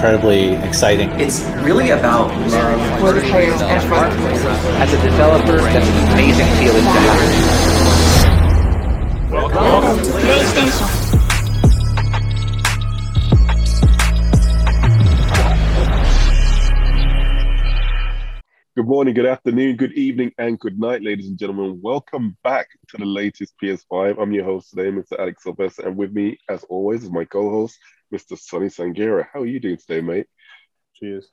incredibly exciting. It's really about love. For the players and for the players. As a developer, that's an amazing feeling to have. Welcome to PlayStation. Good morning, good afternoon, good evening, and good night, ladies and gentlemen. Welcome back to the latest PS5. I'm your host today, Mr. Alex Sylvester, and with me, as always, is my co-host, Mr. Sonny Sangera. How are you doing today, mate? Cheers.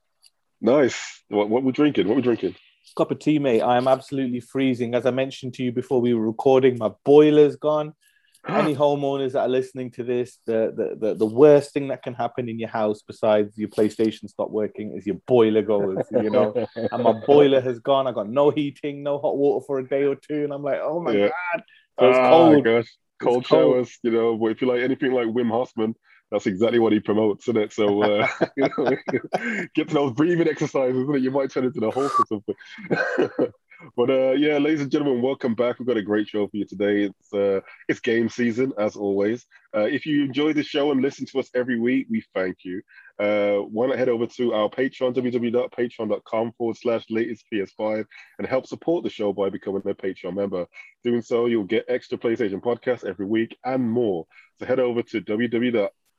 Nice. What, what we drinking? What we drinking? Cup of tea, mate. I am absolutely freezing. As I mentioned to you before we were recording, my boiler's gone. Any homeowners that are listening to this, the, the, the, the worst thing that can happen in your house besides your PlayStation stop working is your boiler goes, you know. and my boiler has gone. I got no heating, no hot water for a day or two. And I'm like, oh my Yeah. God. So it's Ah, cold. gosh. Cold It's cold. showers, you know. But if you like anything like Wim Hoffman, that's exactly what he promotes, isn't it? So, uh, you know, get to those breathing exercises, isn't it? You might turn into the Hulk or something. but uh, yeah, ladies and gentlemen, welcome back. We've got a great show for you today. It's uh, it's game season as always. Uh, if you enjoy the show and listen to us every week, we thank you. Uh, why not head over to our Patreon, www.patreon.com forward slash latest PS5, and help support the show by becoming a Patreon member. Doing so, you'll get extra PlayStation podcasts every week and more. So head over to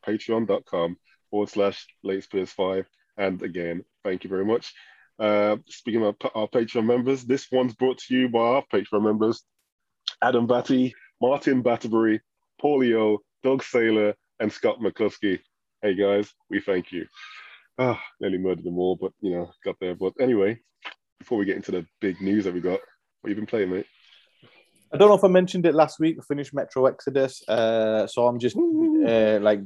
www.patreon.com forward slash latest PS5. And again, thank you very much. Uh, speaking of our Patreon members, this one's brought to you by our Patreon members Adam Batty, Martin Batterbury, Paulio, Doug Saylor, and Scott McCluskey. Hey guys, we thank you. Ah, nearly murdered them all, but you know, got there. But anyway, before we get into the big news that we got, what have you been playing, mate? I don't know if I mentioned it last week. I finished Metro Exodus. Uh, so I'm just uh, like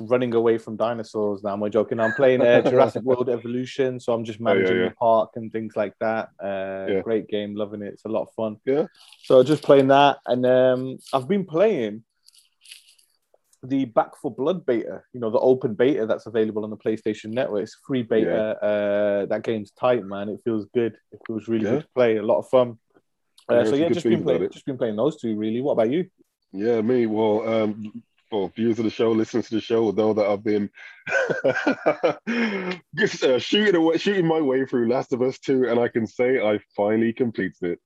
running away from dinosaurs now. Am I joking? I'm playing uh, Jurassic World Evolution, so I'm just Oh, yeah, managing yeah. the park and things like that. Uh, Yeah. Great game, loving it. It's a lot of fun. Yeah. So just playing that, and um, I've been playing the Back 4 Blood beta. You know, the open beta that's available on the PlayStation Network. It's free beta. Uh, that game's tight, man. It feels good. It feels really good to play. A lot of fun. Uh, so yeah, just been playing, just been playing those two. Really. What about you? Yeah, me. Well, um, well, viewers of the show, listeners to the show know that I've been just uh, shooting away, shooting my way through Last of Us 2, and I can say I finally completed it.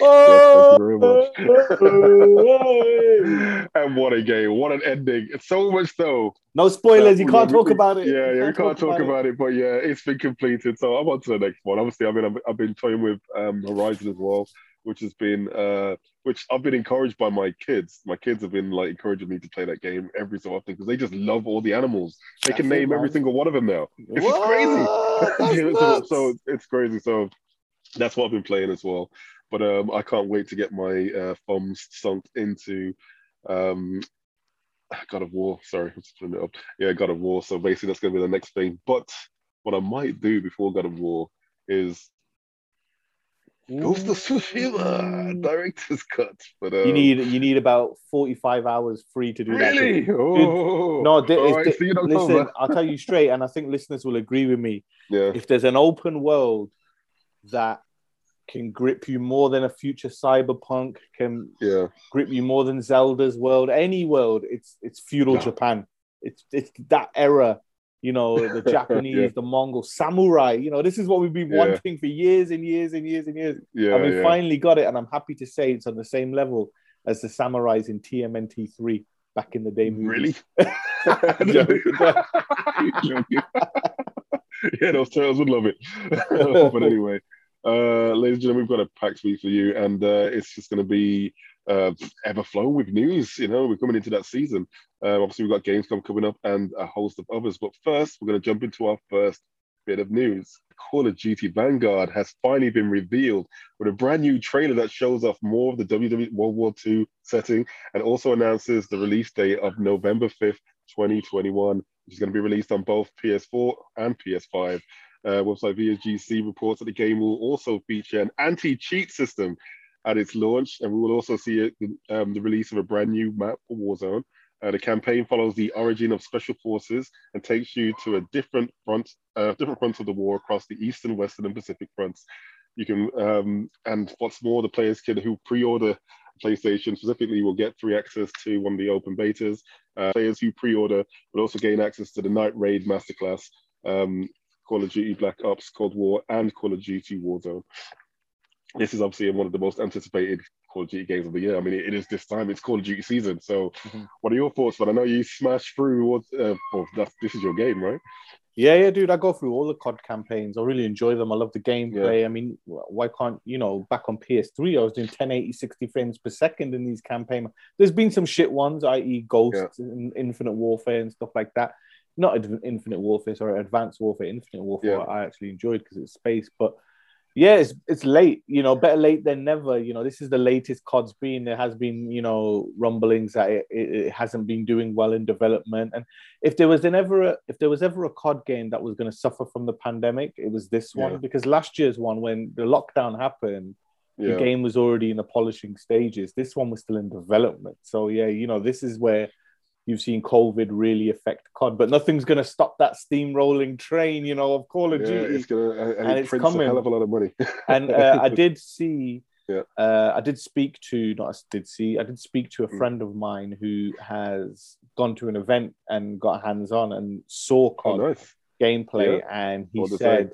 Yes, thank you very much. and what a game! What an ending! It's So much so. No spoilers. You can't talk about it. Yeah, You yeah, we can't talk about it, but yeah, it's been completed. So I'm on to the next one. Obviously, I mean, I've, I've been toying with um, Horizon as well, which has been, uh, which I've been encouraged by my kids. My kids have been like encouraging me to play that game every so often because they just love all the animals. They can That's it, name every single one of them now. It's crazy. So, so it's crazy. So that's what I've been playing as well. But um, I can't wait to get my uh, thumbs sunk into um, God of War. Sorry, I'm just putting it up. Yeah, God of War. So basically, that's going to be the next thing. But what I might do before God of War is Ghost of Tsushima director's cut. But um, You need you need about forty five hours free to do that. really? Oh, No, di- All it's right, di- see you listen, I'll tell you straight, and I think listeners will agree with me. Yeah, If there's an open world that can grip you more than a future cyberpunk, can yeah, grip you more than Zelda's world, any world, it's it's feudal. Japan. It's it's that era, you know, the Japanese, Yeah. the Mongol, samurai. You know, this is what we've been Yeah. wanting for years and years and years and years. yeah, and we yeah. finally got it, and I'm happy to say it's on the same level as the samurais in TMNT three back in the day. Really? movies. Joking. yeah, those turtles would love it. but anyway, uh, ladies and gentlemen, we've got a packed week for you, and uh, it's just going to be uh, ever flowing with news. You know, we're coming into that season. Uh, obviously, we've got Gamescom coming up and a host of others. But first, we're going to jump into our first bit of news. Call of Duty Vanguard has finally been revealed with a brand new trailer that shows off more of the WWE World War II setting and also announces the release date of November 5th, 2021, which is going to be released on both PS4 and PS5. Uh, website VSGC reports that the game will also feature an anti-cheat system at its launch, and we will also see it, um, the release of a brand new map for Warzone. Uh, the campaign follows the origin of special forces and takes you to a different front, uh, different fronts of the war across the eastern, western, and Pacific fronts. You can, um, and what's more, the players can who pre-order PlayStation specifically will get free access to one of the open betas. Uh, players who pre-order will also gain access to the Night Raid Masterclass, um, Call of Duty Black Ops Cold War, and Call of Duty Warzone. This is obviously one of the most anticipated Call of Duty games of the year. I mean, it, it is this time; it's Call of Duty season. So, Mhm. what are your thoughts? But I know you smashed through. What? Uh, well, that's, this is your game, right? Yeah, yeah, dude. I go through all the COD campaigns. I really enjoy them. I love the gameplay. I mean, why can't you know? Back on PS3, I was doing 1080, 60 frames per second in these campaigns. There's been some shit ones, i.e., Ghosts and Infinite Warfare and stuff like that. Not Infinite Warfare, sorry, Advanced Warfare. Infinite Warfare, Yeah. I actually enjoyed because it's space. But yeah, it's it's late. You know, better late than never. You know, this is the latest COD's been. There has been you know rumblings that it, it, it hasn't been doing well in development and if there was an ever a, if there was ever a COD game that was going to suffer from the pandemic, it was this one Yeah. because last year's one, when the lockdown happened, the game was already in the polishing stages. This one was still in development. So yeah, you know, this is where you've seen COVID really affect COD, but nothing's going to stop that steamrolling train, you know, of Call of Yeah, Duty. it's gonna and, And it's prints a hell of a lot of money. and uh, I did see, Yeah. uh, I did speak to, not I did see, I did speak to a Mm. friend of mine who has gone to an event and got hands on and saw Oh, COD nice. gameplay, and he said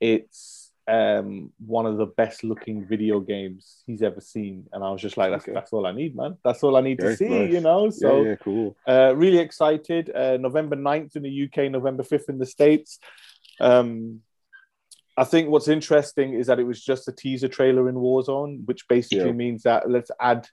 it's um, one of the best looking video games he's ever seen. And I was just like, that's, Okay. that's all I need, man. That's all I need to see, nice. you know? So, yeah, yeah, cool. uh, really excited. Uh, November 9th in the UK, November 5th in the States. Um, I think what's interesting is that it was just a teaser trailer in Warzone, which basically Yeah. means that let's add,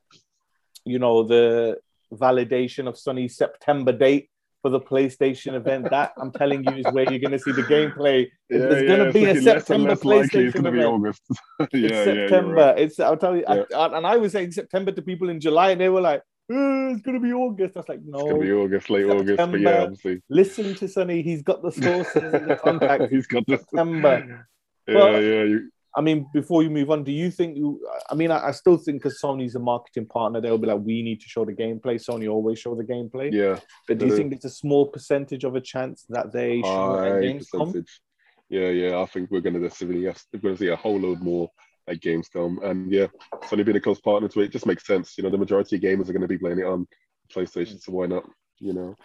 you know, the validation of Sonny's September date for the PlayStation event. That I'm telling you is where you're going to see the gameplay. Yeah, There's yeah, going to be a looking less and September less likely it's gonna be. August. yeah, It's yeah, September. right. It's I'll tell you. I, and I was saying September to people in July, and they were like, "Oh, "It's going to be August." I was like, "No." It's gonna be August, late August, but yeah, obviously. Listen to Sonny. He's got the sources and the contacts. He's got this. September. Yeah, yeah, you, I mean, before you move on, do you think you? I mean, I, I still think because Sony's a marketing partner, they'll be like, "We need to show the gameplay." Sony always show the gameplay. yeah, but do you think it's a small percentage of a chance that they show at high Gamescom? percentage. Yeah, yeah, I think we're gonna definitely have, we're gonna see a whole load more at Gamescom, and yeah, Sony being a close partner to it, it just makes sense. You know, the majority of gamers are gonna be playing it on PlayStation, so why not? You know.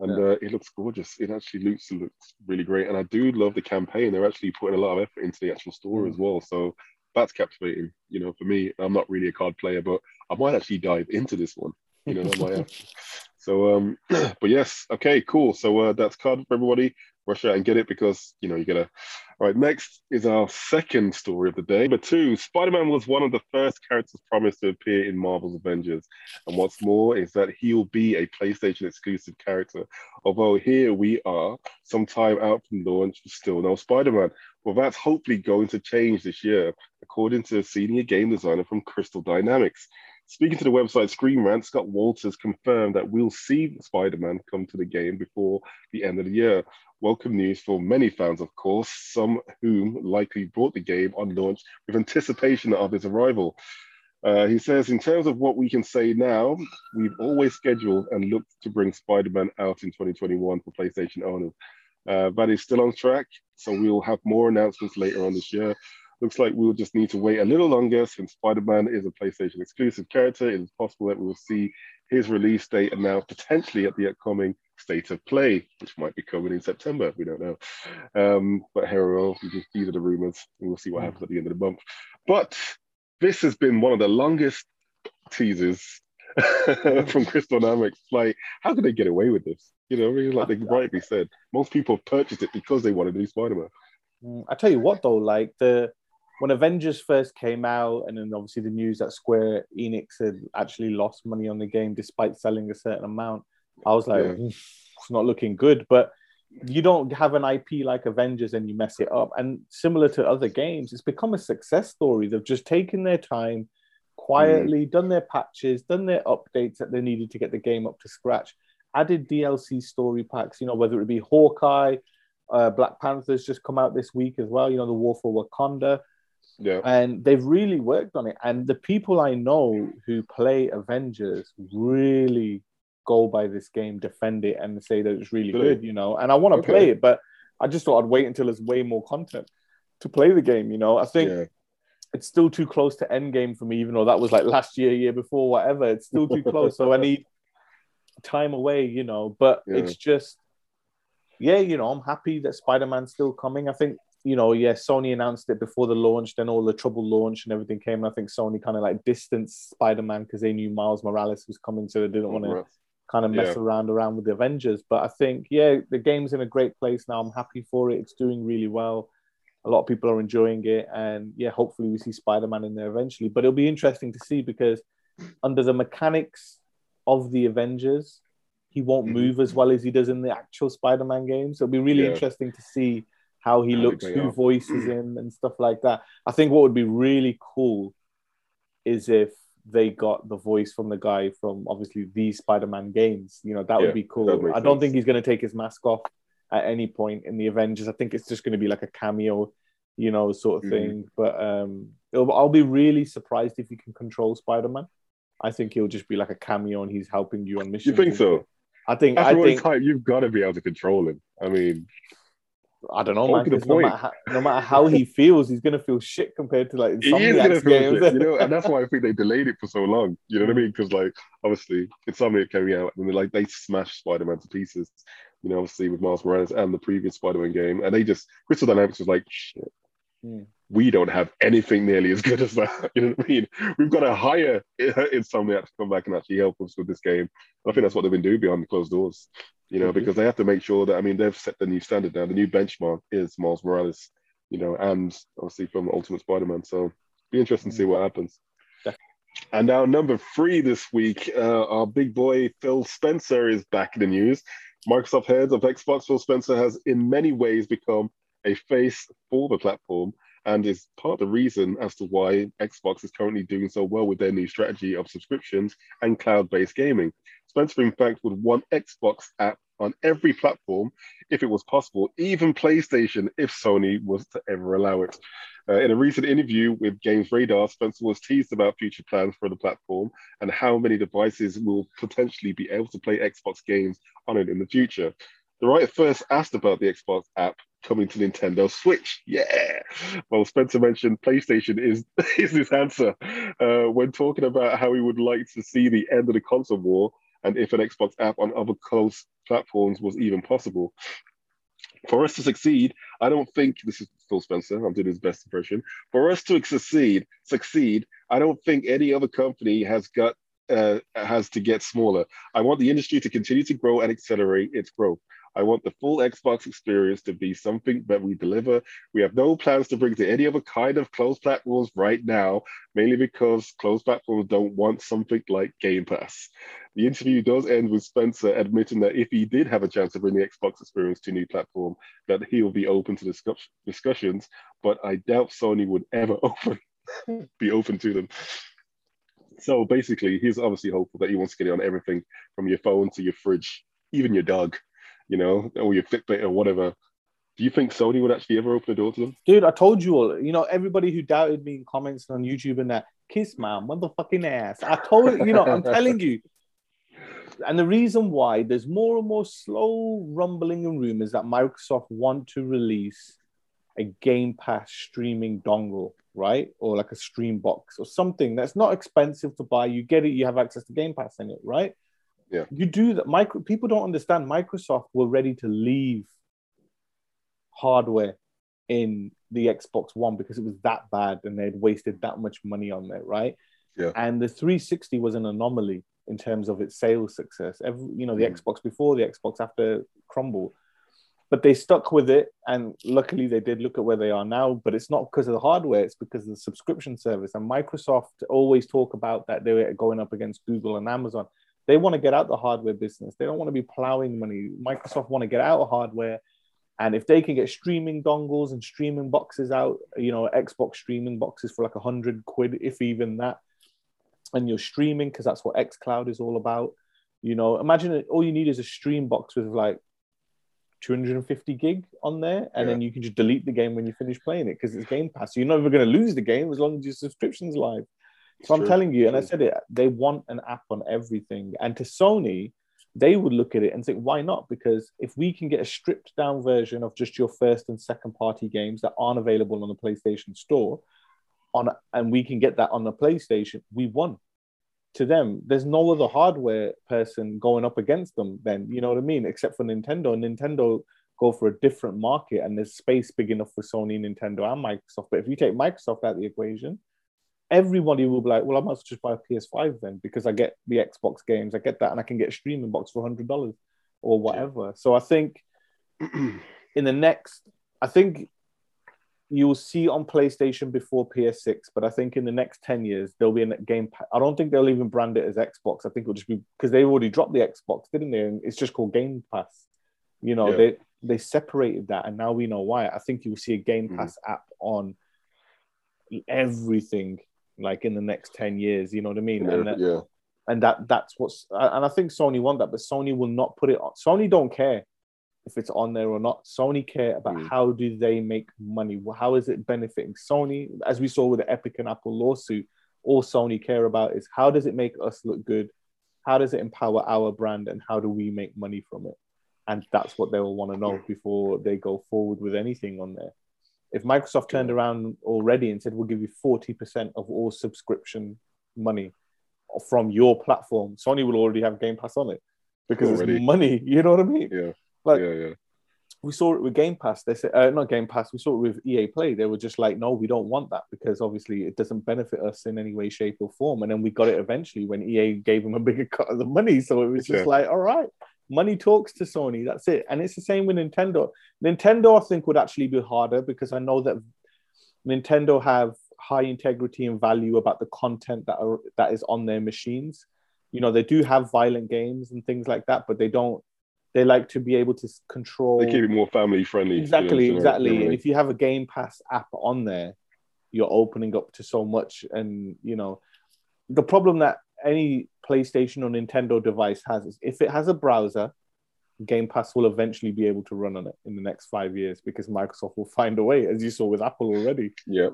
And uh, it looks gorgeous. It actually looks looks really great, and I do love the campaign. They're actually putting a lot of effort into the actual story Mm. as well. So that's captivating. You know, for me, I'm not really a COD player, but I might actually dive into this one. You know, I might have. So, um, but yes, okay, cool. So uh, that's COD for everybody. Rush out and get it because you know you gotta. All right, next is our second story of the day. Number two, Spider-Man was one of the first characters promised to appear in Marvel's Avengers, and what's more is that he'll be a PlayStation exclusive character. Although here we are, some time out from launch, still no Spider-Man. Well, that's hopefully going to change this year, according to a senior game designer from Crystal Dynamics. Speaking to the website Screen Rant, Scott Walters confirmed that we'll see Spider-Man come to the game before the end of the year. Welcome news for many fans, of course, some whom likely bought the game on launch with anticipation of his arrival. Uh, he says, in terms of what we can say now, we've always scheduled and looked to bring Spider-Man out in 2021 for PlayStation owners. Uh, that is still on track, so we'll have more announcements later on this year. Looks like we'll just need to wait a little longer since Spider-Man is a PlayStation exclusive character. It is possible that we will see his release date announced potentially at the upcoming State of Play, which might be coming in September. We don't know. Um, but here we are. These are the rumors, and we'll see what happens at the end of the month. But this has been one of the longest teasers from Crystal Dynamics. Like, how could they get away with this? You know, really, like they rightly said, most people purchased it because they wanted to do Spider-Man. Mm, I tell you what, though, like the when Avengers first came out, and then obviously the news that Square Enix had actually lost money on the game despite selling a certain amount, I was like, Yeah. It's not looking good. But you don't have an IP like Avengers and you mess it up. And similar to other games, it's become a success story. They've just taken their time, quietly done their patches, done their updates that they needed to get the game up to scratch, added DLC story packs, you know, whether it be Hawkeye, uh, Black Panther's just come out this week as well, you know, the War for Wakanda. Yeah, And they've really worked on it. And the people I know who play Avengers really go by this game, defend it, and say that it's really good, you know. And I want to Okay. play it, but I just thought I'd wait until there's way more content to play the game, you know. I think yeah, it's still too close to Endgame for me, even though that was like last year, year before, whatever. It's still too close. so I need time away, you know. But Yeah. it's just, yeah, you know, I'm happy that Spider Man's still coming. I think, you know, yeah, Sony announced it before the launch, then all the trouble launch and everything came. And I think Sony kind of like distanced Spider Man because they knew Miles Morales was coming, so they didn't want to. Kind of mess Yeah. around around with the Avengers. But I think, yeah, the game's in a great place now. I'm happy for it. It's doing really well. A lot of people are enjoying it, and yeah, hopefully we see Spider Man in there eventually. But it'll be interesting to see because under the mechanics of the Avengers, he won't Mhm. move as well as he does in the actual Spider Man games. So it'll be really Yeah. interesting to see how he How looks, who voices him, and stuff like that. I think what would be really cool is if they got the voice from the guy from obviously the Spider-Man games. You know, that Yeah, would be cool. I don't sense. think he's going to take his mask off at any point in the Avengers. I think it's just going to be like a cameo, you know, sort of Mhm. thing. But um, I'll be really surprised if he can control Spider-Man. I think he'll just be like a cameo and he's helping you on missions. You think so? I think. I After all think. time, you've got to be able to control him. I mean, I don't know, man. to the 'cause No matter, how, no matter how he feels, he's gonna feel shit compared to like he is gonna Insomniac's feel games. shit, you know, and that's why I think they delayed it for so long. You know what I mean? Because like obviously, Insomniac came out and like they smashed Spider-Man to pieces. You know, obviously with Miles Morales and the previous Spider-Man game, and they just Crystal Dynamics was like, shit, Hmm. We don't have anything nearly as good as that. You know what I mean? We've got to hire Insomniac to come back and actually help us with this game. I think that's what they've been doing behind closed doors. You know, Mhm. because they have to make sure that I mean they've set the new standard now. The new benchmark is Miles Morales. You know, and obviously from Ultimate Spider-Man. So be interesting to see what happens. And now number three this week, uh, our big boy Phil Spencer is back in the news. Microsoft head of Xbox, Phil Spencer, has in many ways become a face for the platform and is part of the reason as to why Xbox is currently doing so well with their new strategy of subscriptions and cloud-based gaming. Spencer, in fact, would want Xbox app on every platform if it was possible, even PlayStation if Sony was to ever allow it. Uh, in a recent interview with Games Radar, Spencer was teased about future plans for the platform and how many devices will potentially be able to play Xbox games on it in the future. The writer first asked about the Xbox app coming to Nintendo Switch. Yeah. Well, Spencer mentioned PlayStation is is his answer uh, when talking about how he would like to see the end of the console war and if an Xbox app on other close platforms was even possible. For us to succeed, I don't think this is Phil Spencer. I'm doing his best impression. For us to succeed, succeed, I don't think any other company has got uh, has to get smaller. I want the industry to continue to grow and accelerate its growth. I want the full Xbox experience to be something that we deliver. We have no plans to bring to any other kind of closed platforms right now, mainly because closed platforms don't want something like Game Pass. The interview does end with Spencer admitting that if he did have a chance to bring the Xbox experience to a new platform, that he will be open to discuss- discussions, but I doubt Sony would ever open be open to them. So basically, he's obviously hopeful that he wants to get it on everything from your phone to your fridge, even your dog, you know, or your Fitbit or whatever. Do you think Sony would actually ever open the door to them? Dude, I told you all. You know, everybody who doubted me in comments on YouTube and that, kiss my motherfucking ass. I told you know, I'm telling you. And the reason why there's more and more slow rumbling and rumors that Microsoft want to release a Game Pass streaming dongle, right? Or like a stream box or something that's not expensive to buy. You get it, you have access to Game Pass in it, right? Yeah. You do that. Micro people don't understand Microsoft were ready to leave hardware in the Xbox One because it was that bad and they'd wasted that much money on it, right? Yeah. And the 360 was an anomaly in terms of its sales success. Every, you know, the Mm. Xbox before, the Xbox after crumble. But they stuck with it, and luckily they did look at where they are now. But it's not because of the hardware; it's because of the subscription service. And Microsoft always talk about that they were going up against Google and Amazon. They want to get out the hardware business. They don't want to be plowing money. Microsoft want to get out of hardware and if they can get streaming dongles and streaming boxes out, you know, Xbox streaming boxes for like a hundred quid, if even that, and you're streaming because that's what xCloud is all about. You know, imagine it, all you need is a stream box with like 250 gig on there, and then you can just delete the game when you finish playing it because it's Game Pass. So you're never going to lose the game as long as your subscription's live. So I'm telling you, and I said it, they want an app on everything. And to Sony, they would look at it and think, why not? Because if we can get a stripped down version of just your first and second party games that aren't available on the PlayStation Store, on and we can get that on the PlayStation, we won. To them, there's no other hardware person going up against them. Then you know what I mean, except for Nintendo. Nintendo go for a different market, and there's space big enough for Sony, Nintendo, and Microsoft. But if you take Microsoft out of the equation, everybody will be like, "Well, I must just buy a PS5 then because I get the Xbox games, I get that, and I can get a streaming box for hundred dollars or whatever." So I think in the next, I think you'll see on PlayStation before PS6, but I think in the next 10 years, there'll be a game. Pa- I don't think they'll even brand it as Xbox. I think it'll just be because they already dropped the Xbox, didn't they? And it's just called Game Pass. You know, Yeah. they they separated that, and now we know why. I think you'll see a Game hmm. Pass app on everything like in the next 10 years. You know what I mean? And that, yeah, and that that's what's and I think Sony want that, but Sony will not put it on. Sony don't care if it's on there or not. Sony care about Mm. how do they make money? How is it benefiting Sony? As we saw with the Epic and Apple lawsuit, all Sony care about is how does it make us look good? How does it empower our brand, and how do we make money from it? And that's what they will want to know before they go forward with anything on there. If Microsoft turned around already and said, "We'll give you forty percent of all subscription money," from your platform, Sony will already have Game Pass on it because Already. it's money. You know what I mean? yeah, Like yeah, yeah. we saw it with Game Pass. They said, uh, not Game Pass. We saw it with EA Play. They were just like, no, we don't want that because obviously it doesn't benefit us in any way, shape, or form. And then we got it eventually when EA gave them a bigger cut of the money. So it was just Yeah. like, all right, money talks to Sony. That's it. And it's the same with Nintendo. Nintendo, I think, would actually be harder because I know that Nintendo have high integrity and value about the content that are that is on their machines. You know, they do have violent games and things like that, but they don't. They like to be able to control They keep it more family friendly. exactly, you know, exactly. generally. And if you have a Game Pass app on there, you're opening up to so much. And you know, the problem that any PlayStation or Nintendo device has is if it has a browser, Game Pass will eventually be able to run on it in the next five years because Microsoft will find a way, as you saw with Apple already. yeah,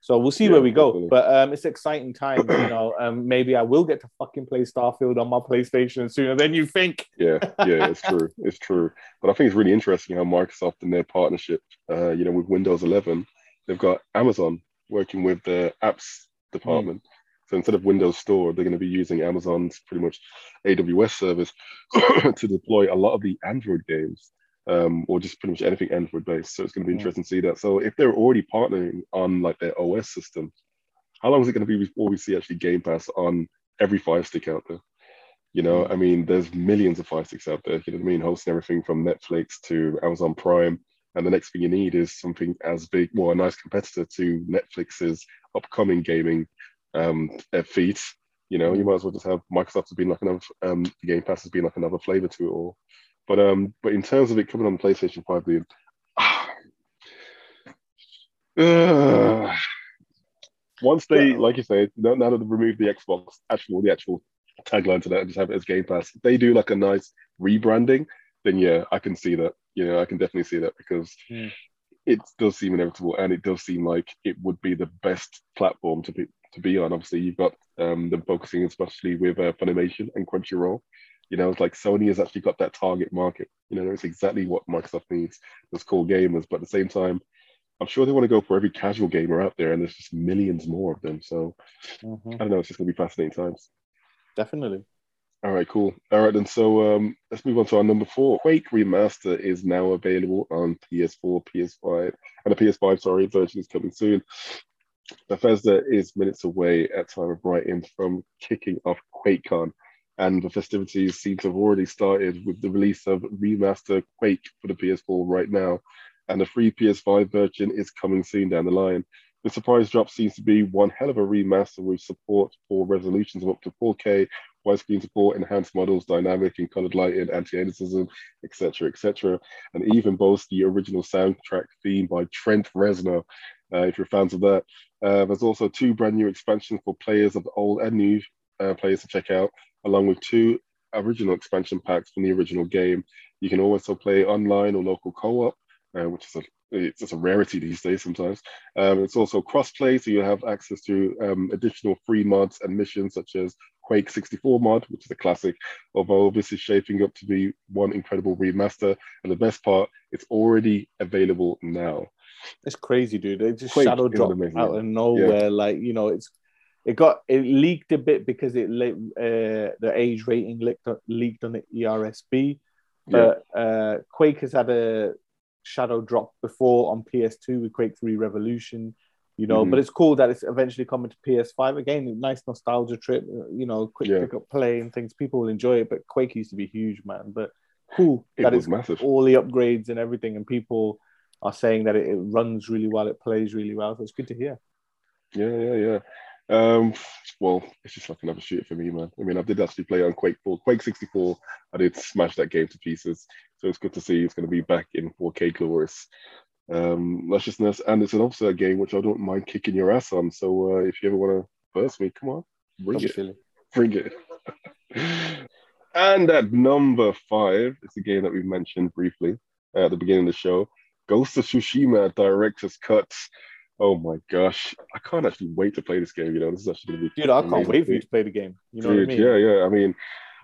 So we'll see Yeah, where we go. definitely. But um, it's exciting time, you know. Um, maybe I will get to fucking play Starfield on my PlayStation sooner than you think. yeah, yeah, it's true. It's true. But I think it's really interesting how Microsoft and their partnership, uh, you know, with Windows 11, they've got Amazon working with the apps department. So instead of Windows Store, they're going to be using Amazon's pretty much AWS service to deploy a lot of the Android games, um, or just pretty much anything Android based. So it's going to be Mm. interesting to see that. So if they're already partnering on like their OS system, how long is it going to be before we see actually Game Pass on every Fire Stick out there? You know, I mean, there's millions of Fire Sticks out there. You know what I mean? Hosting everything from Netflix to Amazon Prime. And the next thing you need is something as big, well, a nice competitor to Netflix's upcoming gaming um, feat. You know, you might as well just have Microsoft has been like another um, Game Pass has been like another flavor to it all. But um, but in terms of it coming on PlayStation Five, dude, uh, once they, like you say, now now that they've removed the Xbox actual the actual tagline to that and just have it as Game Pass, if they do like a nice rebranding, then yeah, I can see that. You know, I can definitely see that because Hmm. it does seem inevitable and it does seem like it would be the best platform to be to be on. Obviously, you've got um, them focusing especially with uh, Funimation and Crunchyroll. You know, it's like Sony has actually got that target market. You know, it's exactly what Microsoft needs. Those core gamers, but at the same time, I'm sure they want to go for every casual gamer out there, and there's just millions more of them. So I don't know. It's just gonna be fascinating times. Definitely. All right, cool. All right, then. So um, let's move on to our number four. Quake Remaster is now available on PS4, PS5, and the PS5, sorry, version is coming soon. Bethesda is minutes away at time of writing from kicking off QuakeCon, and the festivities seem to have already started with the release of remaster Quake for the PS4 right now, and the free PS5 version is coming soon down the line. The surprise drop seems to be one hell of a remaster with support for resolutions of up to 4K, widescreen support, enhanced models, dynamic and colored lighting, anti-aliasing, etc., etc., and even boasts the original soundtrack theme by Trent Reznor. Uh, if you're fans of that, uh, there's also two brand new expansions for players of the old and new uh, players to check out, along with two original expansion packs from the original game. You can also play online or local co-op, uh, which is a it's just a rarity these days sometimes. Um, it's also cross-play, so you have access to um, additional free mods and missions such as Quake 64 mod, which is a classic, although this is shaping up to be one incredible remaster. And the best part, it's already available now. It's crazy, dude. It just Quake shadow dropped amazing, out of nowhere. Like you know, it's it got it leaked a bit because it uh, the age rating leaked leaked on the ERSB. But uh, Quake has had a shadow drop before on PS2 with Quake 3 Revolution. You know, Mhm. but it's cool that it's eventually coming to PS5 again. Nice nostalgia trip. uh, You know, quick Yeah. pick up play and things. People will enjoy it. But Quake used to be huge, man. But cool It that it's massive. all the upgrades and everything, and people are saying that it, it runs really well, it plays really well. So it's good to hear. Yeah, yeah, yeah. Um, well, it's just like another shooter for me, man. I mean, I did actually play on Quake 4, Quake 64. I did smash that game to pieces. So it's good to see it's going to be back in 4K glorious um, lusciousness. And it's an also a game which I don't mind kicking your ass on. So uh, if you ever want to burst me, come on, bring Don't it, bring it. and at number five, it's a game that we've mentioned briefly uh, at the beginning of the show. Ghost of Tsushima Director's Cuts. Oh my gosh, I can't actually wait to play this game. You know, this is actually going to be Dude, I can't wait for you to play the game. You know Dude, what I mean? yeah, yeah. I mean,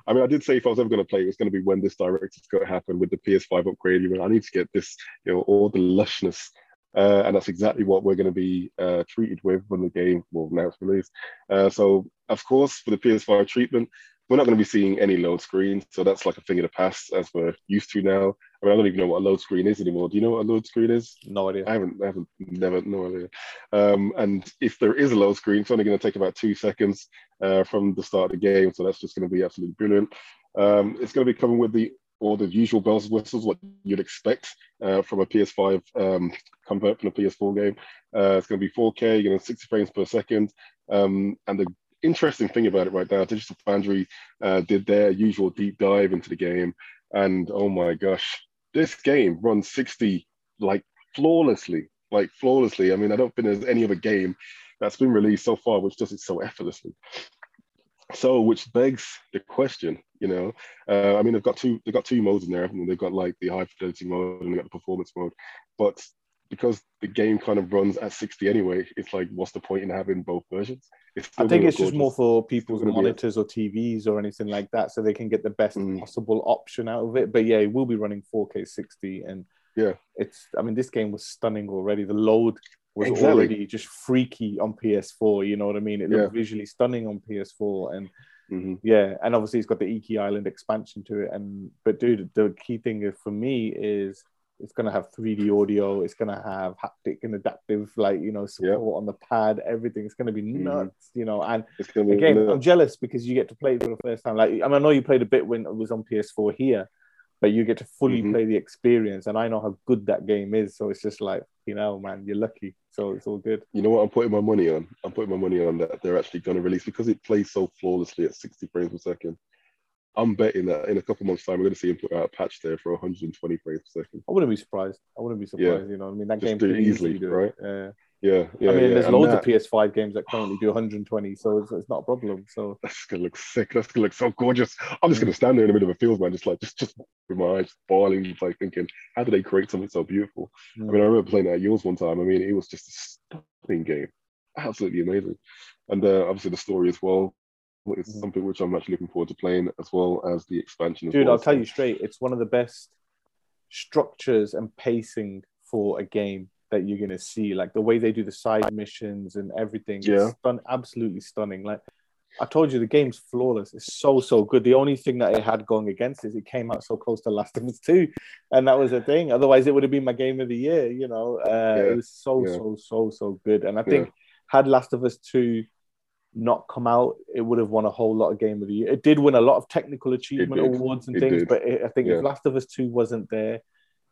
I mean, I did say if I was ever going to play, it was going to be when this director's cut happened with the PS5 upgrade. You know, I need to get this, you know, all the lushness, uh, and that's exactly what we're going to be uh, treated with when the game, well, now it's released. Uh, so, of course, for the PS5 treatment, we're not going to be seeing any load screen. So that's like a thing of the past, as we're used to now. I mean, I don't even know what a load screen is anymore. Do you know what a load screen is? No idea. I haven't, I haven't, never, no idea. Um, and if there is a load screen, it's only going to take about two seconds uh, from the start of the game. So that's just going to be absolutely brilliant. Um, it's going to be coming with the all the usual bells and whistles, what you'd expect uh, from a PS5 um, convert from a PS4 game. Uh, it's going to be 4K, you know, 60 frames per second. Um, and the interesting thing about it right now, Digital Foundry uh, did their usual deep dive into the game, and oh my gosh, this game runs 60 like flawlessly, like flawlessly. I mean, I don't think there's any other game that's been released so far which does it so effortlessly. So, which begs the question, you know, uh, I mean, they've got two, they've got two modes in there. They've got like the high fidelity mode and they've got the performance mode, but because the game kind of runs at 60 anyway, it's like, what's the point in having both versions? I think it's just more for people's monitors or TVs or anything like that, so they can get the best Mm. possible option out of it. But yeah, it will be running 4K 60, and Yeah. it's. I mean, this game was stunning already. The load was Exactly. already just freaky on PS4. You know what I mean? It looked Yeah. visually stunning on PS4, and Mhm. yeah, and obviously it's got the Iki Island expansion to it. And but dude, the key thing for me is it's gonna have 3D audio. It's gonna have haptic and adaptive, like you know, support on the pad. Everything. It's gonna be Mhm. nuts, you know. And It's gonna be again, nuts. I'm jealous because you get to play it for the first time. Like I, mean, I know you played a bit when it was on PS4 here, but you get to fully Mhm. play the experience. And I know how good that game is, so it's just like you know, man, you're lucky. So it's all good. You know what I'm putting my money on? I'm putting my money on that they're actually going to release because it plays so flawlessly at 60 frames per second. I'm betting that in a couple months' time, we're going to see him put out a patch there for 120 frames per second. I wouldn't be surprised. I wouldn't be surprised. Yeah. You know, I mean, that Just game do easily, do right? Yeah. Yeah, yeah. I mean, yeah. there's And loads that- of PS5 games that currently do 120, so it's, it's not a problem. So That's gonna look sick. That's gonna look so gorgeous. I'm just gonna stand there in the middle of a field, man, just like just just with my eyes bawling, like thinking, how did they create something so beautiful? I mean, I remember playing that at yours one time. I mean, it was just a stunning game, absolutely amazing, and uh, obviously the story as well. It's Mhm. something which I'm actually looking forward to playing, as well as the expansion. Dude, well. I'll tell you straight, it's one of the best structures and pacing for a game that you're gonna see. Like the way they do the side missions and everything. Yeah. It's stun- absolutely stunning. Like I told you, the game's flawless. It's so so good. The only thing that it had going against is it came out so close to Last of Us Two, and that was the thing. Otherwise, it would have been my game of the year. You know, uh, Yeah. it was so Yeah. so so so good. And I think had Last of Us Two not come out, it would have won a whole lot of game of the year. It did win a lot of technical achievement awards and It things, did. but it, I think Yeah. if Last of Us Two wasn't there,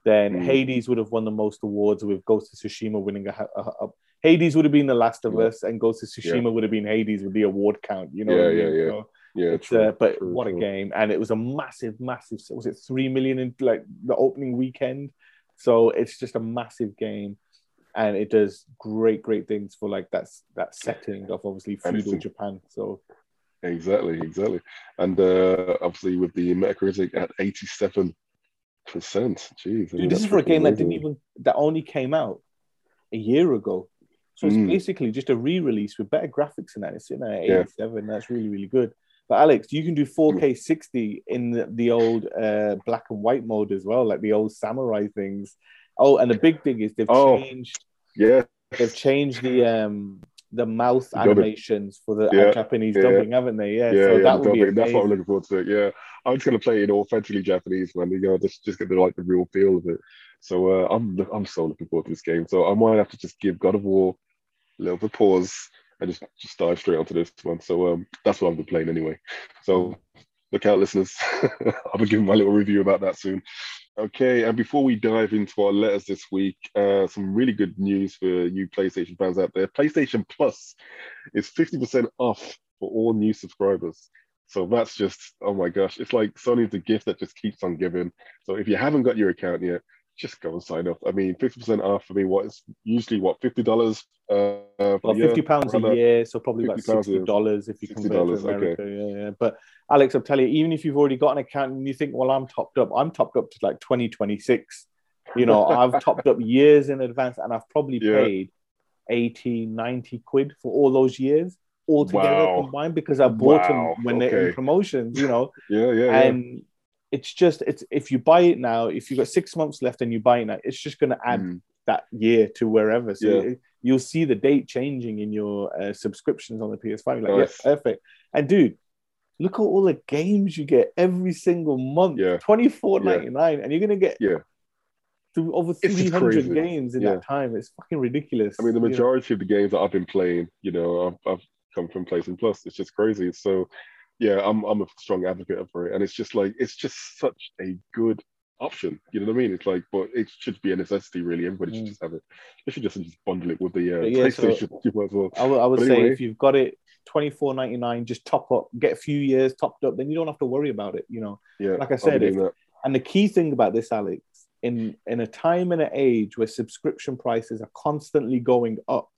then Mm. Hades would have won the most awards with Ghost of Tsushima winning a, a, a Hades would have been the Last of Yeah. Us, and Ghost of Tsushima would have been Hades with the award count. You know, Yeah, I yeah, mean? yeah. So Yeah, true, uh, but true, what a game! And it was a massive, massive. Was it three million in like the opening weekend? So it's just a massive game, and it does great, great things for like that's that setting of obviously feudal Japan. So Exactly, exactly. And uh, obviously with the Metacritic at 87%. Jeez. Dude, this is for a game that didn't even that only came out a year ago. So it's Mm. basically just a re-release with better graphics than that. It's sitting at Yeah. 87. That's really, really good. But Alex, you can do 4K 60 in the, the old uh, black and white mode as well, like the old samurai things. Oh, and the big thing is they've Oh. changed Yeah, they've changed the um the mouth Dubbing. animations for the Yeah, Japanese yeah. dubbing, haven't they? Yeah, yeah, so yeah. that the would be dubbing. That's what I'm looking forward to. Yeah, I'm just gonna play it authentically Japanese, man. You know, just just get the like the real feel of it. So uh, I'm I'm so looking forward to this game. So I might have to just give God of War a little bit of pause and just just dive straight onto this one. So um, that's what I've been playing anyway. So look out, listeners. I'll be giving my little review about that soon. Okay, and before we dive into our letters this week, uh, some really good news for you PlayStation fans out there. PlayStation Plus is 50% off for all new subscribers. So that's just, oh my gosh, it's like Sony's the gift that just keeps on giving. So if you haven't got your account yet, just go and sign up. I mean, 50% off for me, what is usually what, $50? Uh, Well, fifty pounds a year, so probably about 50 pounds, sixty dollars if you $60, convert to America. Yeah, yeah. But Alex, I'm telling you, even if you've already got an account and you think, well, I'm topped up, I'm topped up to like 2026. You know, I've topped up years in advance and I've probably Yeah. paid 80, 90 quid for all those years altogether Wow. combined because I bought Wow, them when they're in promotions, you know. Yeah, yeah, yeah. It's just it's if you buy it now, if you've got six months left and you buy it now, it's just gonna add Mm. that year to wherever. So Yeah. it- you'll see the date changing in your uh, subscriptions on the PS5. You're like, Nice. yeah, perfect. And dude, look at all the games you get every single month. Yeah. Twenty four ninety nine, and you're gonna get Yeah. through over three hundred games in Yeah. that time. It's fucking ridiculous. I mean, the you majority of the games that I've been playing, you know, I've, I've come from PlayStation Plus. It's just crazy. So, yeah, I'm I'm a strong advocate for it, and it's just like it's just such a good option. You know what I mean? It's like, but it should be a necessity, really. Everybody should Mm. just have it. They should just, just bundle it with the uh, yeah, so- PlayStation. you might as well. I would, I would say if you've got it twenty four ninety nine, just top up, get a few years topped up, then you don't have to worry about it. You know. Yeah, like I said, if- And the key thing about this, Alex, in in a time and an age where subscription prices are constantly going up,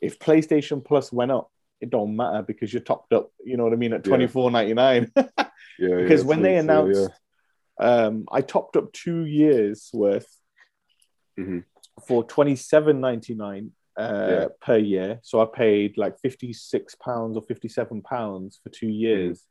if PlayStation Plus went up, it don't matter because you're topped up. You know what I mean at twenty four ninety nine. Yeah, yeah, because when they announced, um, I topped up two years worth Mhm. for twenty seven ninety nine. Uh, Yeah. per year, so I paid like fifty six pounds or fifty seven pounds for two years,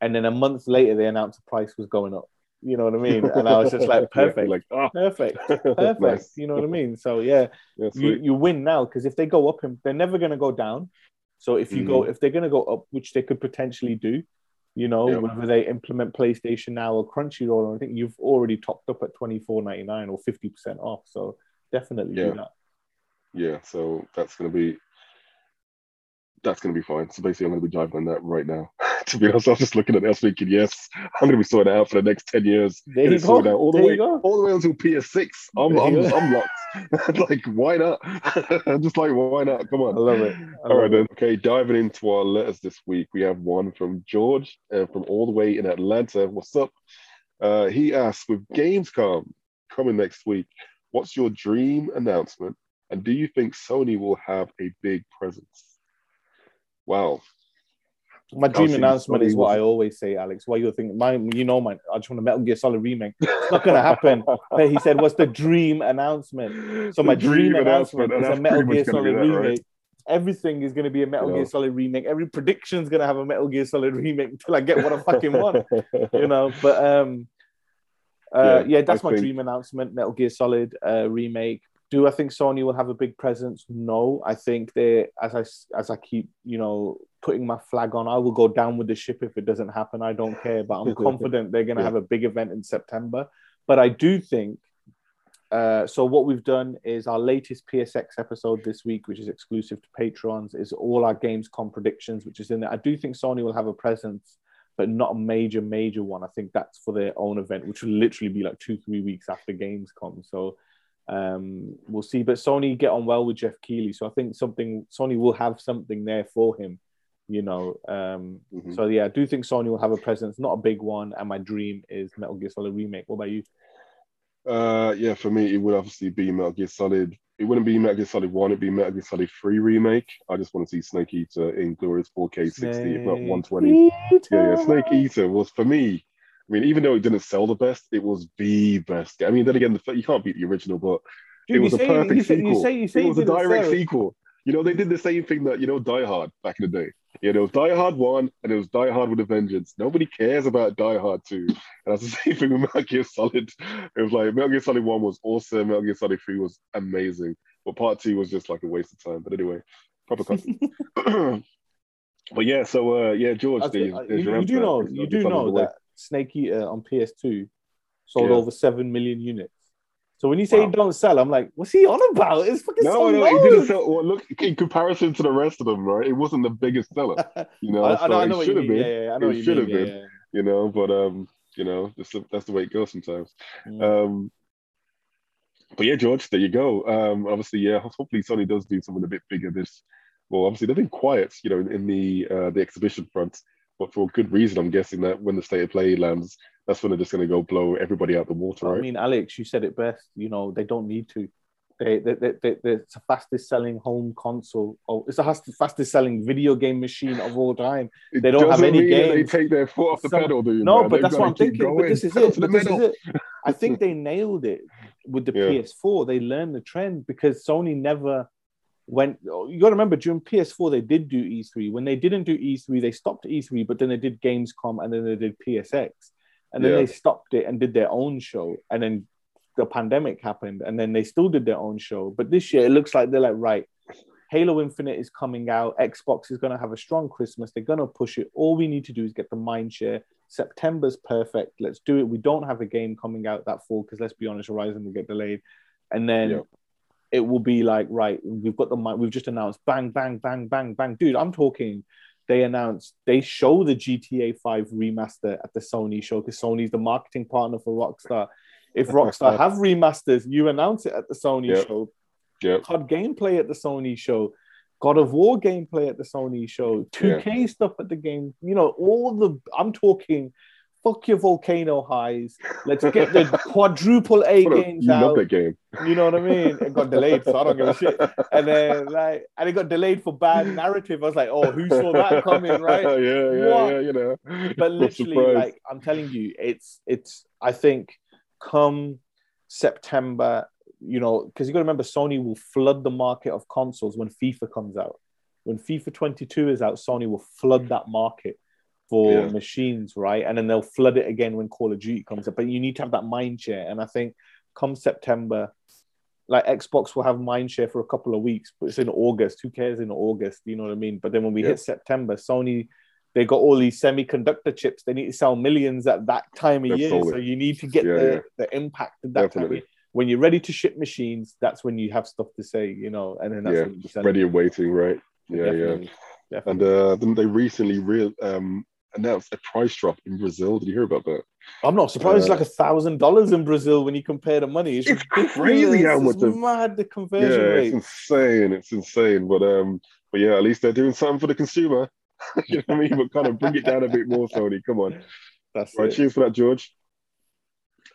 and then a month later they announced the price was going up. You know what I mean? And I was just like, perfect, like, ah, perfect, perfect. nice. You know what I mean? So yeah, Yeah, you, you win now because if they go up, and they're never going to go down. So if you go, mm-hmm. if they're going to go up, which they could potentially do, you know, Yeah. whether they implement PlayStation now or Crunchyroll, I think you've already topped up at twenty four ninety nine or fifty percent off. So definitely Yeah. do that. yeah, so that's gonna be that's gonna be fine. So basically, I'm gonna be diving on that right now. to be honest, I was just looking at was thinking, yes, I'm gonna be sorting out for the next ten years. There Get you go. out all the There way, all the way until PS6. I'm, I'm. I'm locked. like, why not? I'm just like, why not? Come on. I love it. I All right love then. it. Okay, diving into our letters this week, we have one from George uh, from all the way in Atlanta. What's up? Uh, he asks, with Gamescom coming next week, what's your dream announcement, and do you think Sony will have a big presence? Wow. My dream announcement is what I always say, Alex. Why you're thinking? Mine, you know, mine. I just want a Metal Gear Solid remake. It's not gonna happen. But he said, "What's the dream announcement?" So my The dream, announcement, and is a Metal Gear Solid that, right? remake. Everything is going to be a Metal Yeah. Gear Solid remake. Every prediction's going to have a Metal Gear Solid remake until I get what I fucking want, you know. But um, uh, Yeah, yeah, that's I my think- dream announcement: Metal Gear Solid uh, remake. Do I think Sony will have a big presence? No, I think they, as I as I keep, you know, putting my flag on, I will go down with the ship if it doesn't happen. I don't care, but I'm confident they're going to Yeah. have a big event in September. But I do think. Uh, so what we've done is our latest PSX episode this week, which is exclusive to patrons, is all our Gamescom predictions, which is in there. I do think Sony will have a presence, but not a major, major one. I think that's for their own event, which will literally be like two, three weeks after Gamescom. So um, we'll see. But Sony get on well with Geoff Keighley, so I think something Sony will have something there for him. You know, um, Mhm. so yeah, I do think Sony will have a presence, not a big one. And my dream is Metal Gear Solid remake. What about you? Uh, yeah, for me, it would obviously be Metal Gear Solid. It wouldn't be Metal Gear Solid 1, it'd be Metal Gear Solid 3 remake. I just want to see Snake Eater in glorious 4K 60, if not 120. Yeah, yeah, Snake Eater was for me. I mean, even though it didn't sell the best, it was the best. I mean, then again, the, you can't beat the original, but Dude, it was a perfect you say, sequel. You say, you say it was a direct sell. sequel. You know, they did the same thing that you know Die Hard back in the day. You know, Die Hard One, and it was Die Hard with a Vengeance. Nobody cares about Die Hard Two, and that's the same thing with Metal Gear Solid. It was like Metal Gear Solid One was awesome, Metal Gear Solid Three was amazing, but Part Two was just like a waste of time. But anyway, proper content. but yeah, so uh, yeah, George, That's the, good. you, you do know you do know that Snake Eater on PS2 sold Yeah. over seven million units. So when you say Wow. it don't sell, I'm like, what's he on about? It's fucking No, so no, low. it didn't sell. Well, look, in comparison to the rest of them, right? It wasn't the biggest seller. You know, I, I know, I it know you should have been. Yeah, yeah, I know It should have been. yeah. You know, but um, you know, that's the, that's the way it goes sometimes. Mm. Um, but yeah, George, there you go. Um, obviously, yeah, hopefully Sony does do something a bit bigger. This, well, obviously they've been quiet, you know, in, in the uh, the exhibition front, but for good reason. I'm guessing that when the state of play lands, that's when they're just going to go blow everybody out the water, I mean, Alex, you said it best. You know, they don't need to. They, they, they, they, it's the fastest selling home console. Oh, it's the fastest selling video game machine of all time. It they don't have any games. They take their foot off the Some- pedal, do you? No, man? but They've that's what I'm thinking. But this is it. to the But this is it. I think they nailed it with the Yeah. PS4. They learned the trend because Sony never went. You got to remember during PS4 they did do E3. When they didn't do E3, they stopped E3, but then they did Gamescom and then they did PSX, and then Yeah. they stopped it and did their own show, and then the pandemic happened, and then they still did their own show. But this year it looks like they're like right. Halo Infinite is coming out. Xbox is going to have a strong Christmas. They're going to push it. All we need to do is get the mind share. September's perfect. Let's do it. We don't have a game coming out that fall because let's be honest, Horizon will get delayed. And then Yeah. it will be like, right, we've got the mind. We've just announced bang, bang, bang, bang, bang. Dude, I'm talking. They announced, they show the GTA 5 remaster at the Sony show because Sony's the marketing partner for Rockstar. If Rockstar have remasters, you announce it at the Sony Yeah. show. Yeah. COD gameplay at the Sony show, God of War gameplay at the Sony show, 2K stuff at the game. You know, all the I'm talking. Fuck your volcano highs. Let's get the quadruple A games you love that game. You know what I mean? It got delayed, so I don't give a shit. And then like, and it got delayed for bad narrative. I was like, oh, who saw that coming, right? yeah, yeah, What? yeah. You know, but literally surprised. like i'm telling you it's it's i think come september you know because you got to remember sony will flood the market of consoles when fifa comes out when fifa 22 is out sony will flood that market for Yeah. machines right and then they'll flood it again when call of duty comes up but you need to have that mind share and i think come september like Xbox will have mind share for a couple of weeks, but it's in August. Who cares in August? You know what I mean? But then when we Yeah. hit September, Sony they got all these semiconductor chips. They need to sell millions at that time of year. So you need to get Yeah, the, the impact at that time. of Definitely. year. When you're ready to ship machines, that's when you have stuff to say, you know, and then that's Yeah, when you sell ready and waiting, right? Yeah, yeah. Definitely. And uh, then they recently real um announced a price drop in Brazil. Did you hear about that? I'm not surprised. it's uh, like a thousand dollars in Brazil when you compare the money. It's, It's crazy how much It's mad the conversion yeah, rate. it's insane. It's insane. But um, but yeah, at least they're doing something for the consumer. you know what I mean? But kind of bring it down a bit more, Sony. Come on. That's Right, it. cheers for that, George.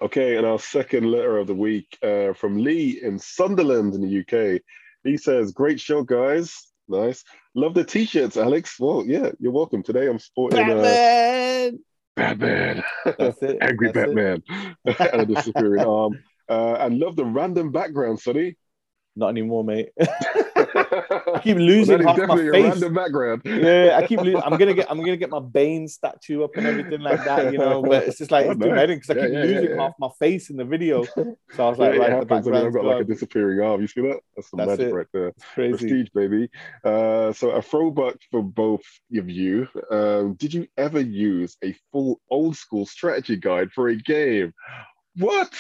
Okay, and our second letter of the week uh, from Lee in Sunderland in the UK. He says, "Great show, guys. Nice. Love the t-shirts, Alex. Well, yeah, you're welcome. Today I'm sporting uh, Batman. Batman, That's it. angry That's it. Batman, and a disappearing arm. Uh, and love the random background, Sonny. Not anymore, mate. I keep losing half my face. background. Yeah, I keep. Lo- I'm gonna get. I'm gonna get my Bane statue up and everything like that, you know. But it's just like Oh, it's too nice. because I keep yeah, losing yeah, yeah. half my face in the video. So I was like, it right, the happens. I mean, I've got like a disappearing arm. You see that? That's some That's magic it. right there. It's crazy. Prestige, baby. Uh, so a throwback for both of you. Um, did you ever use a full old school strategy guide for a game? What?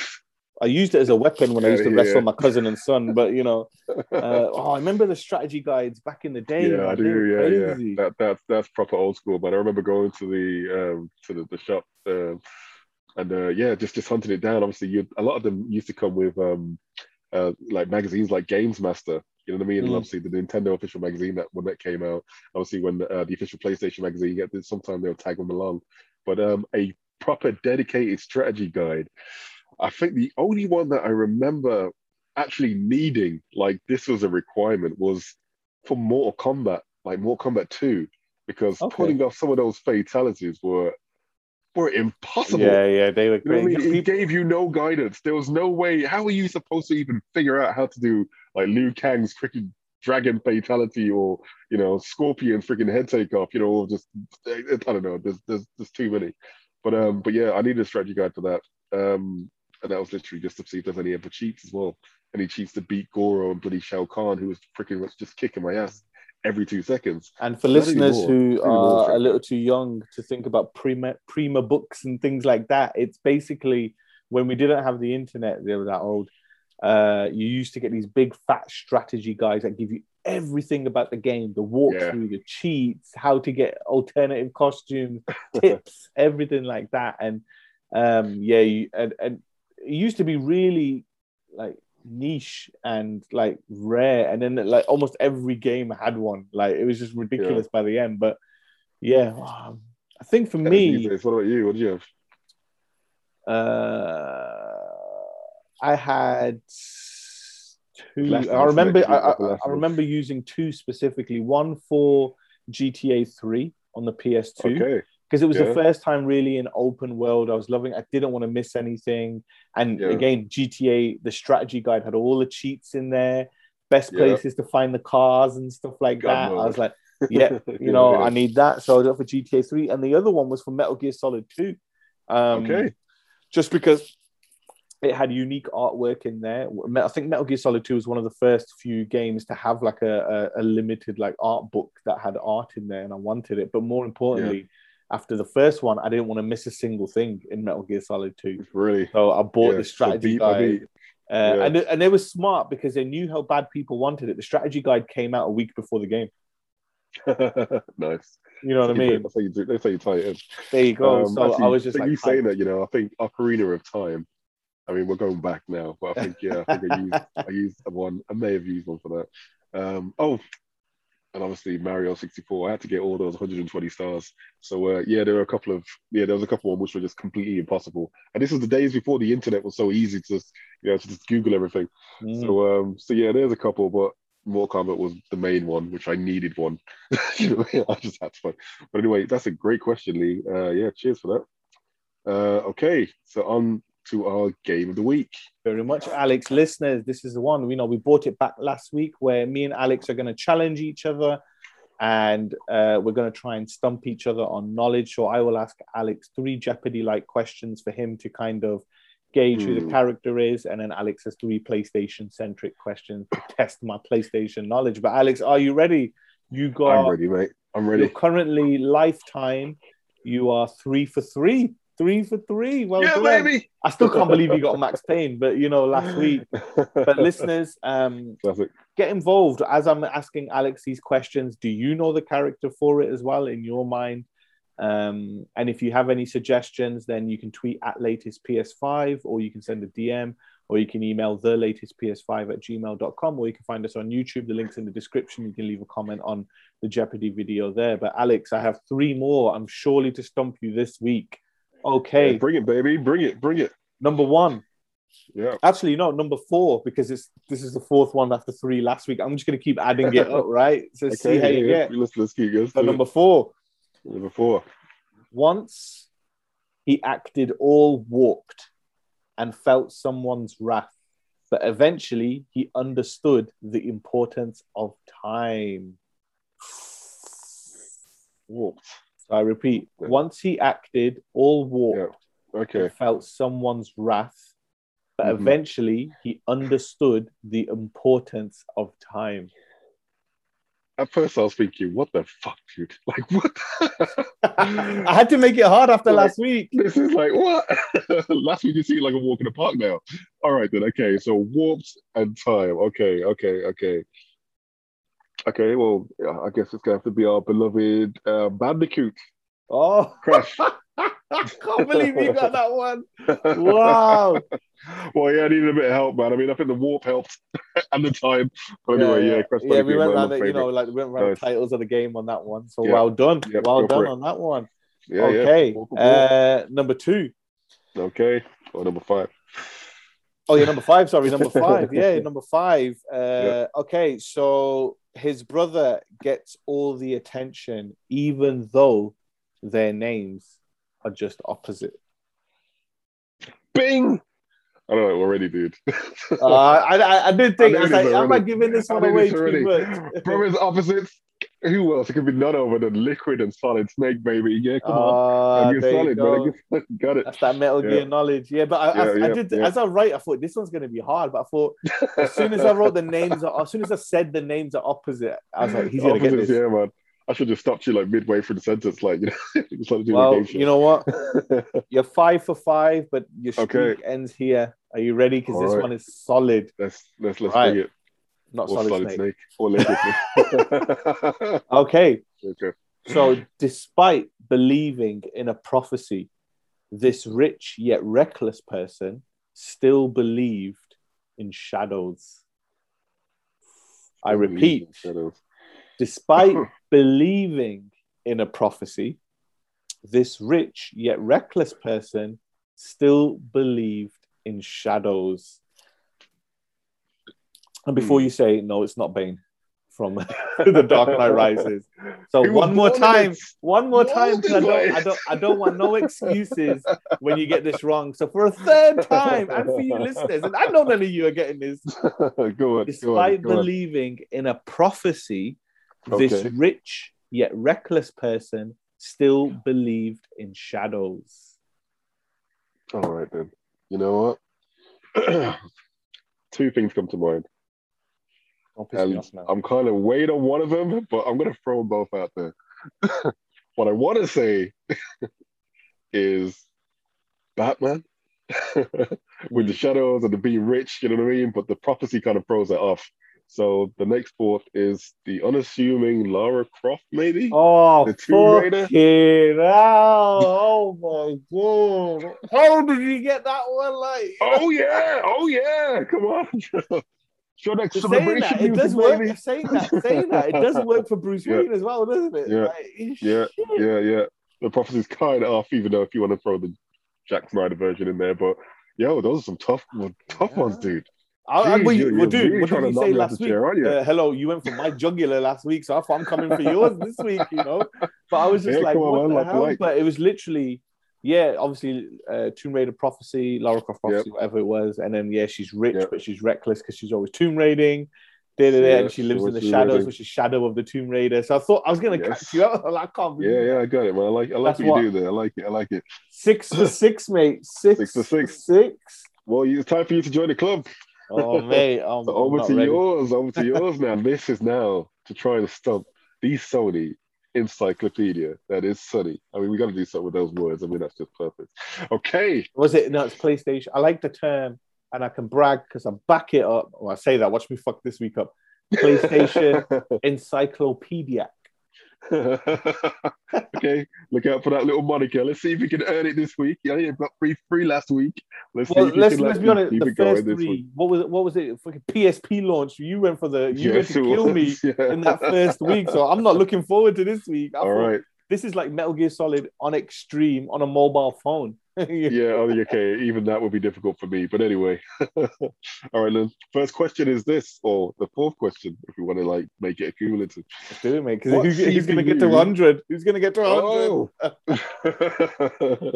I used it as a weapon when I used to Yeah, wrestle my cousin and son. But you know, uh, oh, I remember the strategy guides back in the day. yeah, man. I do. Yeah, yeah. crazy. That that's that's proper old school. But I remember going to the um, to the, the shop um, and uh, yeah, just just hunting it down. Obviously, you a lot of them used to come with um, uh, like magazines like Games Master. You know what I mean? And Mm. obviously, the Nintendo official magazine that when that came out. Obviously, when uh, the official PlayStation magazine, you get this, sometimes they'll tag them along. But um, a proper dedicated strategy guide. I think the only one that I remember actually needing, like this was a requirement, was for Mortal Kombat, like Mortal Kombat 2, because Okay. pulling off some of those fatalities were were impossible. Yeah, yeah, they were You know I mean? It gave you no guidance. There was no way. How are you supposed to even figure out how to do like Liu Kang's tricky dragon fatality or you know scorpion freaking head take off. You know, or just I don't know. There's there's there's too many. But um, but yeah, I need a strategy guide for that. Um, and that was literally just to see if there's any other cheats as well. Any cheats to beat Goro and bloody Shao Kahn, who was freaking much just kicking my ass every two seconds. And for listeners anymore. who are a little too young to think about Prima, Prima books and things like that, it's basically when we didn't have the internet, they were that old. Uh, you used to get these big fat strategy guys that give you everything about the game, the walkthrough, the cheats, how to get alternative costumes, tips, everything like that. And um, yeah, you, and, and it used to be really like niche and like rare and then like almost every game had one like it was just ridiculous by the end but yeah um, i think for me what about you? What do you have? uh i had two Last i remember I, I, that's the last I remember using two specifically one for gta 3 on the ps2 Okay. Because it was Yeah. the first time really in open world. I was loving. I didn't want to miss anything. And Yeah. again, GTA, the strategy guide had all the cheats in there, best Yeah. places to find the cars and stuff like God that. I was like, yeah, you know, I need that. So I was up for GTA 3. And the other one was for Metal Gear Solid 2. Um, Okay. Just because it had unique artwork in there. I think Metal Gear Solid 2 was one of the first few games to have like a, a, a limited like art book that had art in there, and I wanted it. But more importantly, after the first one, I didn't want to miss a single thing in Metal Gear Solid 2. Really. So I bought Yeah, the so strategy by guide. Uh, Yeah. and, and they were smart because they knew how bad people wanted it. The strategy guide came out a week before the game. nice. You know what I mean? That's how you do. That's how you tie it in. There you go. Um, so actually, I was just like, you saying that, you know, I think Ocarina of Time. I mean, we're going back now, but I think yeah, I think I used I used one. I may have used one for that. Um, oh, and obviously Mario 64. I had to get all those 120 stars. So uh, yeah, there were a couple of yeah, there was a couple of which were just completely impossible. And this was the days before the internet was so easy to just you know to just Google everything. Mm. So um, so yeah, there's a couple, but Mortal Kombat was the main one, which I needed one. you know, I just had to find. But anyway, that's a great question, Lee. Uh, yeah, cheers for that. Uh, okay, so on to our game of the week. very much, Alex. Listeners, this is the one. We know we brought it back last week where me and Alex are going to challenge each other and uh, we're going to try and stump each other on knowledge. So I will ask Alex three Jeopardy like questions for him to kind of gauge who the Hmm. character is. And then Alex has three PlayStation centric questions to test my PlayStation knowledge. But Alex, are you ready? You got I'm ready, mate. I'm You're ready. currently lifetime. You are three for three. Three for three. Well yeah, done. baby. I still can't believe you got Max Payne, but you know, last week. But listeners, um, Classic. get involved as I'm asking Alex these questions. Do you know the character for it as well in your mind? Um, and if you have any suggestions, then you can tweet at latest PS5 or you can send a DM or you can email the latest PS5 at gmail.com or you can find us on YouTube. The link's in the description. You can leave a comment on the Jeopardy video there. But Alex, I have three more. I'm surely to stump you this week. Okay, Yeah, bring it, baby. Bring it. Bring it. number one. Yeah. Actually, no, number four, because it's this is the fourth one after three last week. I'm just gonna keep adding it up, right? So see how you yeah. get. Let's let's keep So number four. number four. Once he acted all warped and felt someone's wrath, but eventually he understood the importance of time. Warped. So I repeat, once he acted all warped Okay. felt someone's wrath, but Mhm. eventually he understood the importance of time. At first, I was thinking, what the fuck, dude? Like, what? I had to make it hard after Like- last week. this is like, what? Last week, you see like a walk in the park now. All right, then. Okay. So, warped and time. Okay. Okay. Okay. Okay. Well, I guess it's going to have to be our beloved uh, Bandicoot. Oh, Crash. I can't believe you got that one. Wow. well, yeah, I needed a bit of help, man. I mean, I think the warp helped and the time. But anyway, yeah, Crash yeah, we went around the, you know, like we went around Nice. the titles of the game on that one. So Yeah. well done, well done on that one. Yeah, okay, yeah. Uh, number two. Okay. Or number five. Oh, yeah, number five. Sorry, number five. Yeah, number five. Uh, Yeah. Okay, so his brother gets all the attention, even though their names are just opposite. Bing! I don't know already, dude. Uh, I, I, I did think, I, I was like, am I giving this one away this too already. much? Brothers opposites. Who else? It could be none other than Liquid and Solid Snake, baby. Yeah, come on. Ah, You're there you solid, go. You Got it. That's that Metal Yeah. Gear knowledge. Yeah, but I, I, Yeah, I did yeah. as I write, I thought this one's gonna be hard. But I thought as soon as I wrote the names, as soon as I said the names are opposite, I was like, he's gonna get this. yeah, man. I should have stopped you like midway through the sentence, like you know, just Well, the game show. you know what? You're five for five, but your streak Okay. ends here. Are you ready? Because this right. one is solid, let's let's let's Right. bring it. Not Or solid, solid snake. snake. Or liquid snake. Okay, okay. so despite believing in a prophecy, this rich yet reckless person still believed in shadows. I repeat, Shadows. despite believing in a prophecy, this rich yet reckless person still believed in shadows. And before Hmm. you say, no, it's not Bane from The Dark Knight Rises. So He was one more time, one more time, time, 'cause I don't. I don't, I don't want no excuses when you get this wrong. So for a third time, and for you listeners, and I know none of you are getting this, go on. Go on. despite Go on. believing in a prophecy, this rich yet reckless person still believed in shadows. All right then. You know what? Two things come to mind. Don't piss me off now. I'm kind of weighed on one of them, but I'm gonna throw them both out there. what I want to say is Batman with the mm. shadows and the being rich, you know what I mean? But the prophecy kind of throws it off. So the next fourth is the unassuming Lara Croft, maybe. Oh, The Tomb Raider? Oh my god. How did you get that one? Like, Oh yeah, oh yeah, come on. Show that celebration that, it does work. baby. Saying that, saying that, it does work for Bruce Yeah. Wayne as well, doesn't it? Yeah. Like, Yeah, yeah, yeah. The prophecy's kind of off, even though if you want to throw the Zack Snyder version in there, but yo, those are some tough, tough Yeah. ones, dude. I, Jeez, well, you, well, dude, really what trying did to you say last week? chair, you? Uh, hello, you went for my jugular last week, so I thought I'm coming for yours this week, you know. But I was just Yeah, like, on, what man, the like, hell? like. But it was literally, yeah, obviously, uh, Tomb Raider prophecy, Lara Croft prophecy, whatever it was, and then yeah, she's rich, Yeah. but she's reckless because she's always tomb raiding. Da, da, da, Yeah, and she lives in the shadows, raiding. which is shadow of the Tomb Raider. So I thought I was gonna Yes. catch you out. I can't believe Yeah, yeah, I got it, man. I like, I like That's what you do there. I like it. I like it. Six for six, mate. Six, Six for six. Six. Well, it's time for you to join the club. Oh, mate. I'm, So I'm over to ready. yours. Over to yours now. This is now to try and stump the Sony encyclopedia that is Sony. I mean, we got to do something with those words. I mean, that's just perfect. Okay. Was it? No, it's PlayStation. I like the term, and I can brag because I back it up. Well, I say that. Watch me fuck this week up. PlayStation Encyclopedia. okay, look out for that little moniker. Let's see if we can earn it this week. Yeah, you've got free free last week. Let's Well, see if let's let's be honest. The first three. What was it? What was it? Fucking PSP launch. You went for the. You went to kill me. Yeah. in that first week. So I'm not looking forward to this week. I All thought right. This is like Metal Gear Solid on extreme on a mobile phone. Yeah, oh, okay. Even that would be difficult for me. But anyway. All right, then. First question is this, or the fourth question, if you want to like make it accumulative. Let's do it, mate. Because who's, who's going to get to 100? Who's going to get to 100? Oh,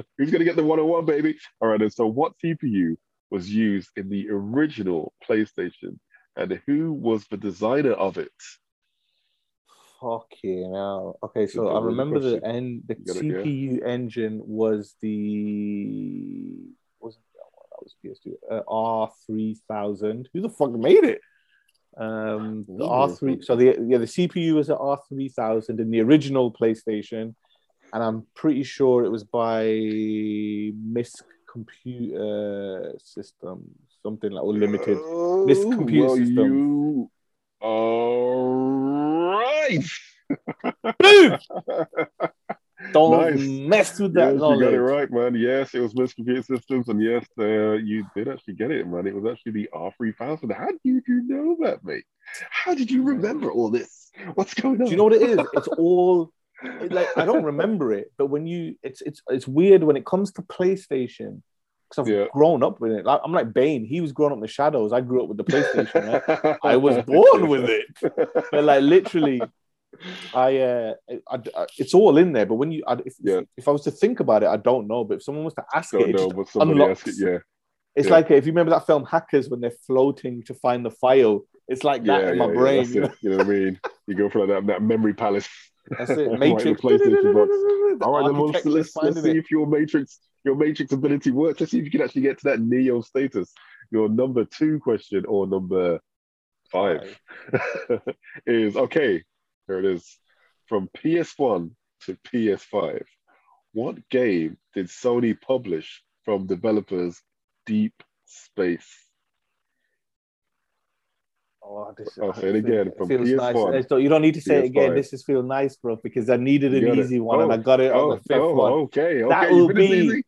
who's gonna get the 101, baby? All right, then. So, what CPU was used in the original PlayStation, and who was the designer of it? Fucking hell. Okay, so I the remember the end. The. CPU engine was the wasn't that one? That was PS2. Uh, R three thousand. Who the fuck made it? Um, the R three. So the yeah, the CPU was at R three thousand in the original PlayStation, and I'm pretty sure it was by MIPS Computer System, something like or Limited. Oh, computer well, system. You are right. Don't Nice. mess with that yes, knowledge. you got it right, man. Yes, it was MIPS Computer Systems, and yes, uh, you did actually get it, man. It was actually the R3000. How did you know that, mate? How did you remember all this? What's going on? Do you know what it is? It's all like I don't remember it, but when you, it's it's it's weird when it comes to PlayStation because I've Yeah. grown up with it. Like, I'm like Bane. He was growing up in the shadows. I grew up with the PlayStation. right? I was born with it, but like literally, I, uh, I, I- it's all in there. But when you, I, if, Yeah. if I was to think about it, I don't know. But if someone was to ask Don't it, it know, but unlocks. it. Yeah, It's Yeah. like if you remember that film Hackers when they're floating to find the file. It's like that yeah, in my brain. You know what I mean? You go for that, that memory palace. That's it. Right Matrix. PlayStation box. The All right, then let's, let's, let's see it. if your Matrix your Matrix ability works. Let's see if you can actually get to that Neo status. Your number two question or number five is okay. Here it is. From PS1 to PS5, what game did Sony publish from developers Deep Space? Oh, this, I'll oh, say it again, from feels nice. PS1, It's not- You don't need to say it again. This is feel nice, bro, because I needed an it. easy one and Oh, I got it on Oh, the oh, fifth oh, one. okay, okay. That You will be- easy?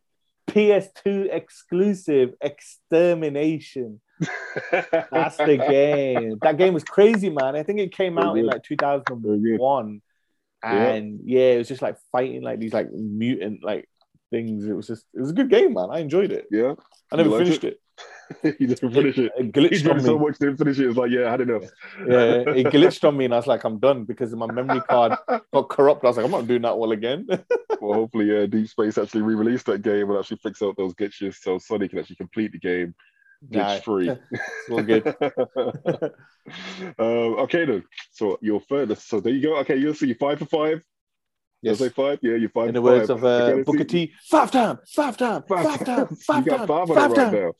PS2 exclusive Extermination. That's the game. That game was crazy, man. I think it came out in like 2001. And yeah, it was just like fighting like these like mutant like things. It was just it was a good game, man. I enjoyed it. Yeah, I never finished it. you didn't finish it. It He glitched did on so much, didn't finish it. It's like, yeah, I had enough. Yeah, it glitched on me, and I was like, I'm done because my memory card got corrupt. I was like, I'm not doing that all again. Well, hopefully, uh, Deep Space actually re-released that game and actually fix out those glitches so Sony can actually complete the game Nah, glitch free. it's all good. um, okay then. So your third. So there you go. Okay, you'll see five for five. Yes. say five. Yeah, you're five. In the words five. of uh, Booker see. T, five time, five time, Five five time, you five got time, five on five right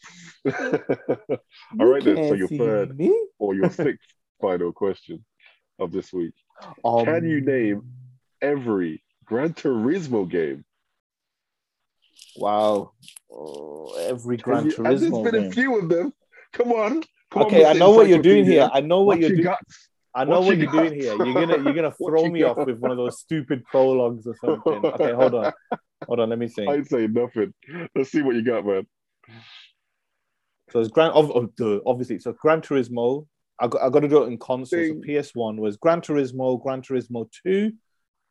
now. All right then. So your third me. or your sixth final question of this week. Um, Can you name every Gran Turismo game? Wow, oh, every Gran you- and there's Turismo been a few of them. Come on. Come Okay, I on, Mr. know what you're doing here. I know what What you're doing. got? I know What what you you're doing here. You're gonna you're gonna throw me off with one of those stupid prologues or something. Okay, hold on, hold on. Let me think. I'd say nothing. Let's see what you got, man. So it's Gran, duh, obviously, so Gran Turismo. I got, I got to do it in console. So PS1 was Gran Turismo, Gran Turismo 2.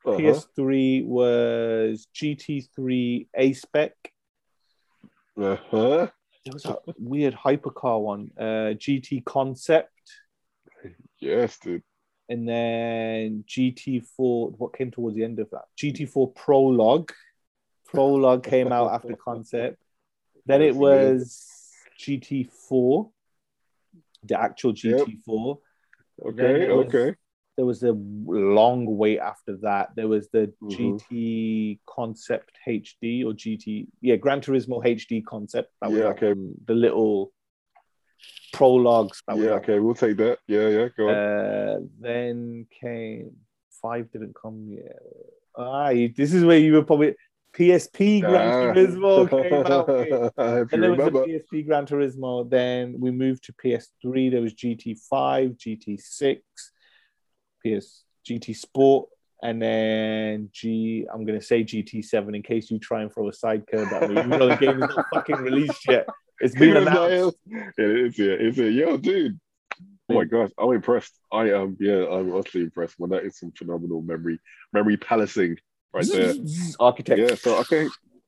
Uh-huh. PS3 was GT3 A Spec. Uh-huh. There was a weird hypercar one, uh, GT Concept, Yes, dude. and then GT4. What came towards the end of that? GT4 Prologue. Prologue came out after Concept. Then it was GT4, the actual GT4. Then Okay, was- okay. There was a long wait after that. There was the Mhm. GT Concept HD or GT, yeah, Gran Turismo HD Concept. That was Yeah, like, okay. the little prologues. That Yeah, okay, we'll take that. Yeah, yeah, go on. Uh, then came five didn't come yet. Ah, you- this is where you were probably PSP Gran Ah. Turismo came out. And you there was remember. the PSP Gran Turismo. Then we moved to PS3. There was GT5, GT6, PS GT Sport, and then G. I'm gonna say GT7 in case you try and throw a side curve at me. Even though the game is not fucking released yet, it's been announced. like- It is, yeah, it's a yo, dude. Oh my gosh, I'm impressed. I am, yeah, I'm utterly impressed. Man, that is some phenomenal memory, memory palacing right there. Architect. Yeah, so okay,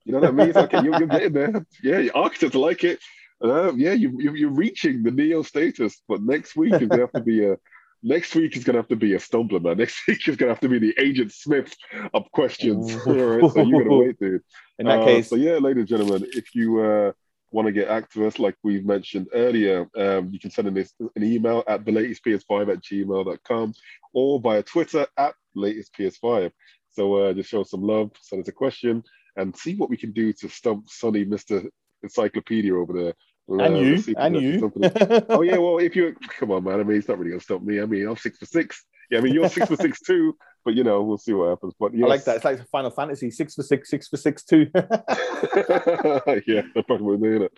you know what that means? Okay, you're, you're getting there. Yeah, your architects like it. Uh, yeah, you, you you're reaching the neo status, but next week is gonna have to be a next week is gonna have to be a stumbler, man. Next week is gonna have to be the Agent Smith of questions. All right, so you're gonna wait, dude. In that Uh, case, so yeah, ladies and gentlemen, if you uh, want to get activists, like we've mentioned earlier, um, you can send in this an email at the latest PS5 at gmail.com or via Twitter at latest PS5. So uh, just show some love, send us a question, and see what we can do to stump Sonny, Mr. Encyclopedia over there. We'll, and uh, you, let's see if we and you. oh yeah, well if you come on, man. I mean, it's not really gonna stop me. I mean, I'm six for six. Yeah, I mean you're six for six too. But you know, we'll see what happens. But yes. I like that. It's like Final Fantasy, six for six, six for six, two. yeah, that's probably what we're it.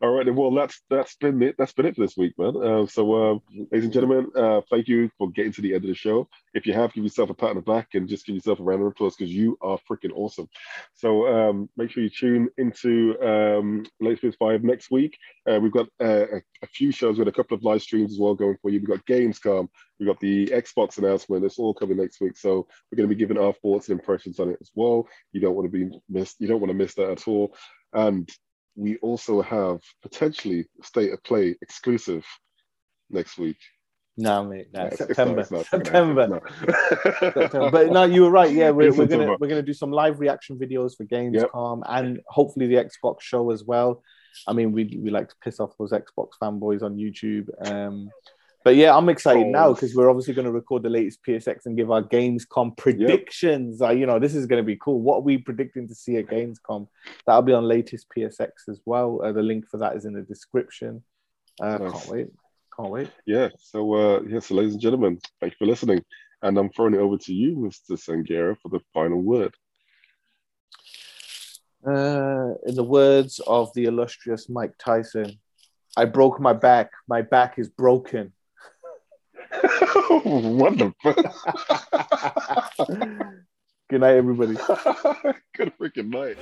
All right, then. Well, that's that's been it. That's been it for this week, man. Uh, so, um, ladies and gentlemen, uh, thank you for getting to the end of the show. If you have, give yourself a pat on the back and just give yourself a round of applause because you are freaking awesome. So, um, make sure you tune into um, Late Space Five next week. Uh, we've got uh, a, a few shows We've got a couple of live streams as well going for you. We've got Gamescom. We've got the Xbox announcement. It's all coming next week. So we're going to be giving our thoughts and impressions on it as well. You don't want to be missed. You don't want to miss that at all. And we also have potentially state of play exclusive next week. no, mate, no, it's- September, it's not- it's not September. gonna September. But no, you were right. Yeah, we're, we're gonna we're gonna do some live reaction videos for Gamescom and hopefully the Xbox show as well. I mean, we we like to piss off those Xbox fanboys on YouTube. Um, but yeah, I'm excited Oh. now because we're obviously going to record the latest PSX and give our Gamescom predictions. Uh, you know, this is going to be cool. What are we predicting to see at Gamescom? That'll be on latest PSX as well. Uh, the link for that is in the description. Uh, Nice. Can't wait. Can't wait. Yeah. So, uh, yeah, so ladies and gentlemen, thank you for listening. And I'm throwing it over to you, Mr. Sangera, for the final word. Uh, in the words of the illustrious Mike Tyson, I broke my back. My back is broken. Wonderful. Good night, everybody. Good freaking night.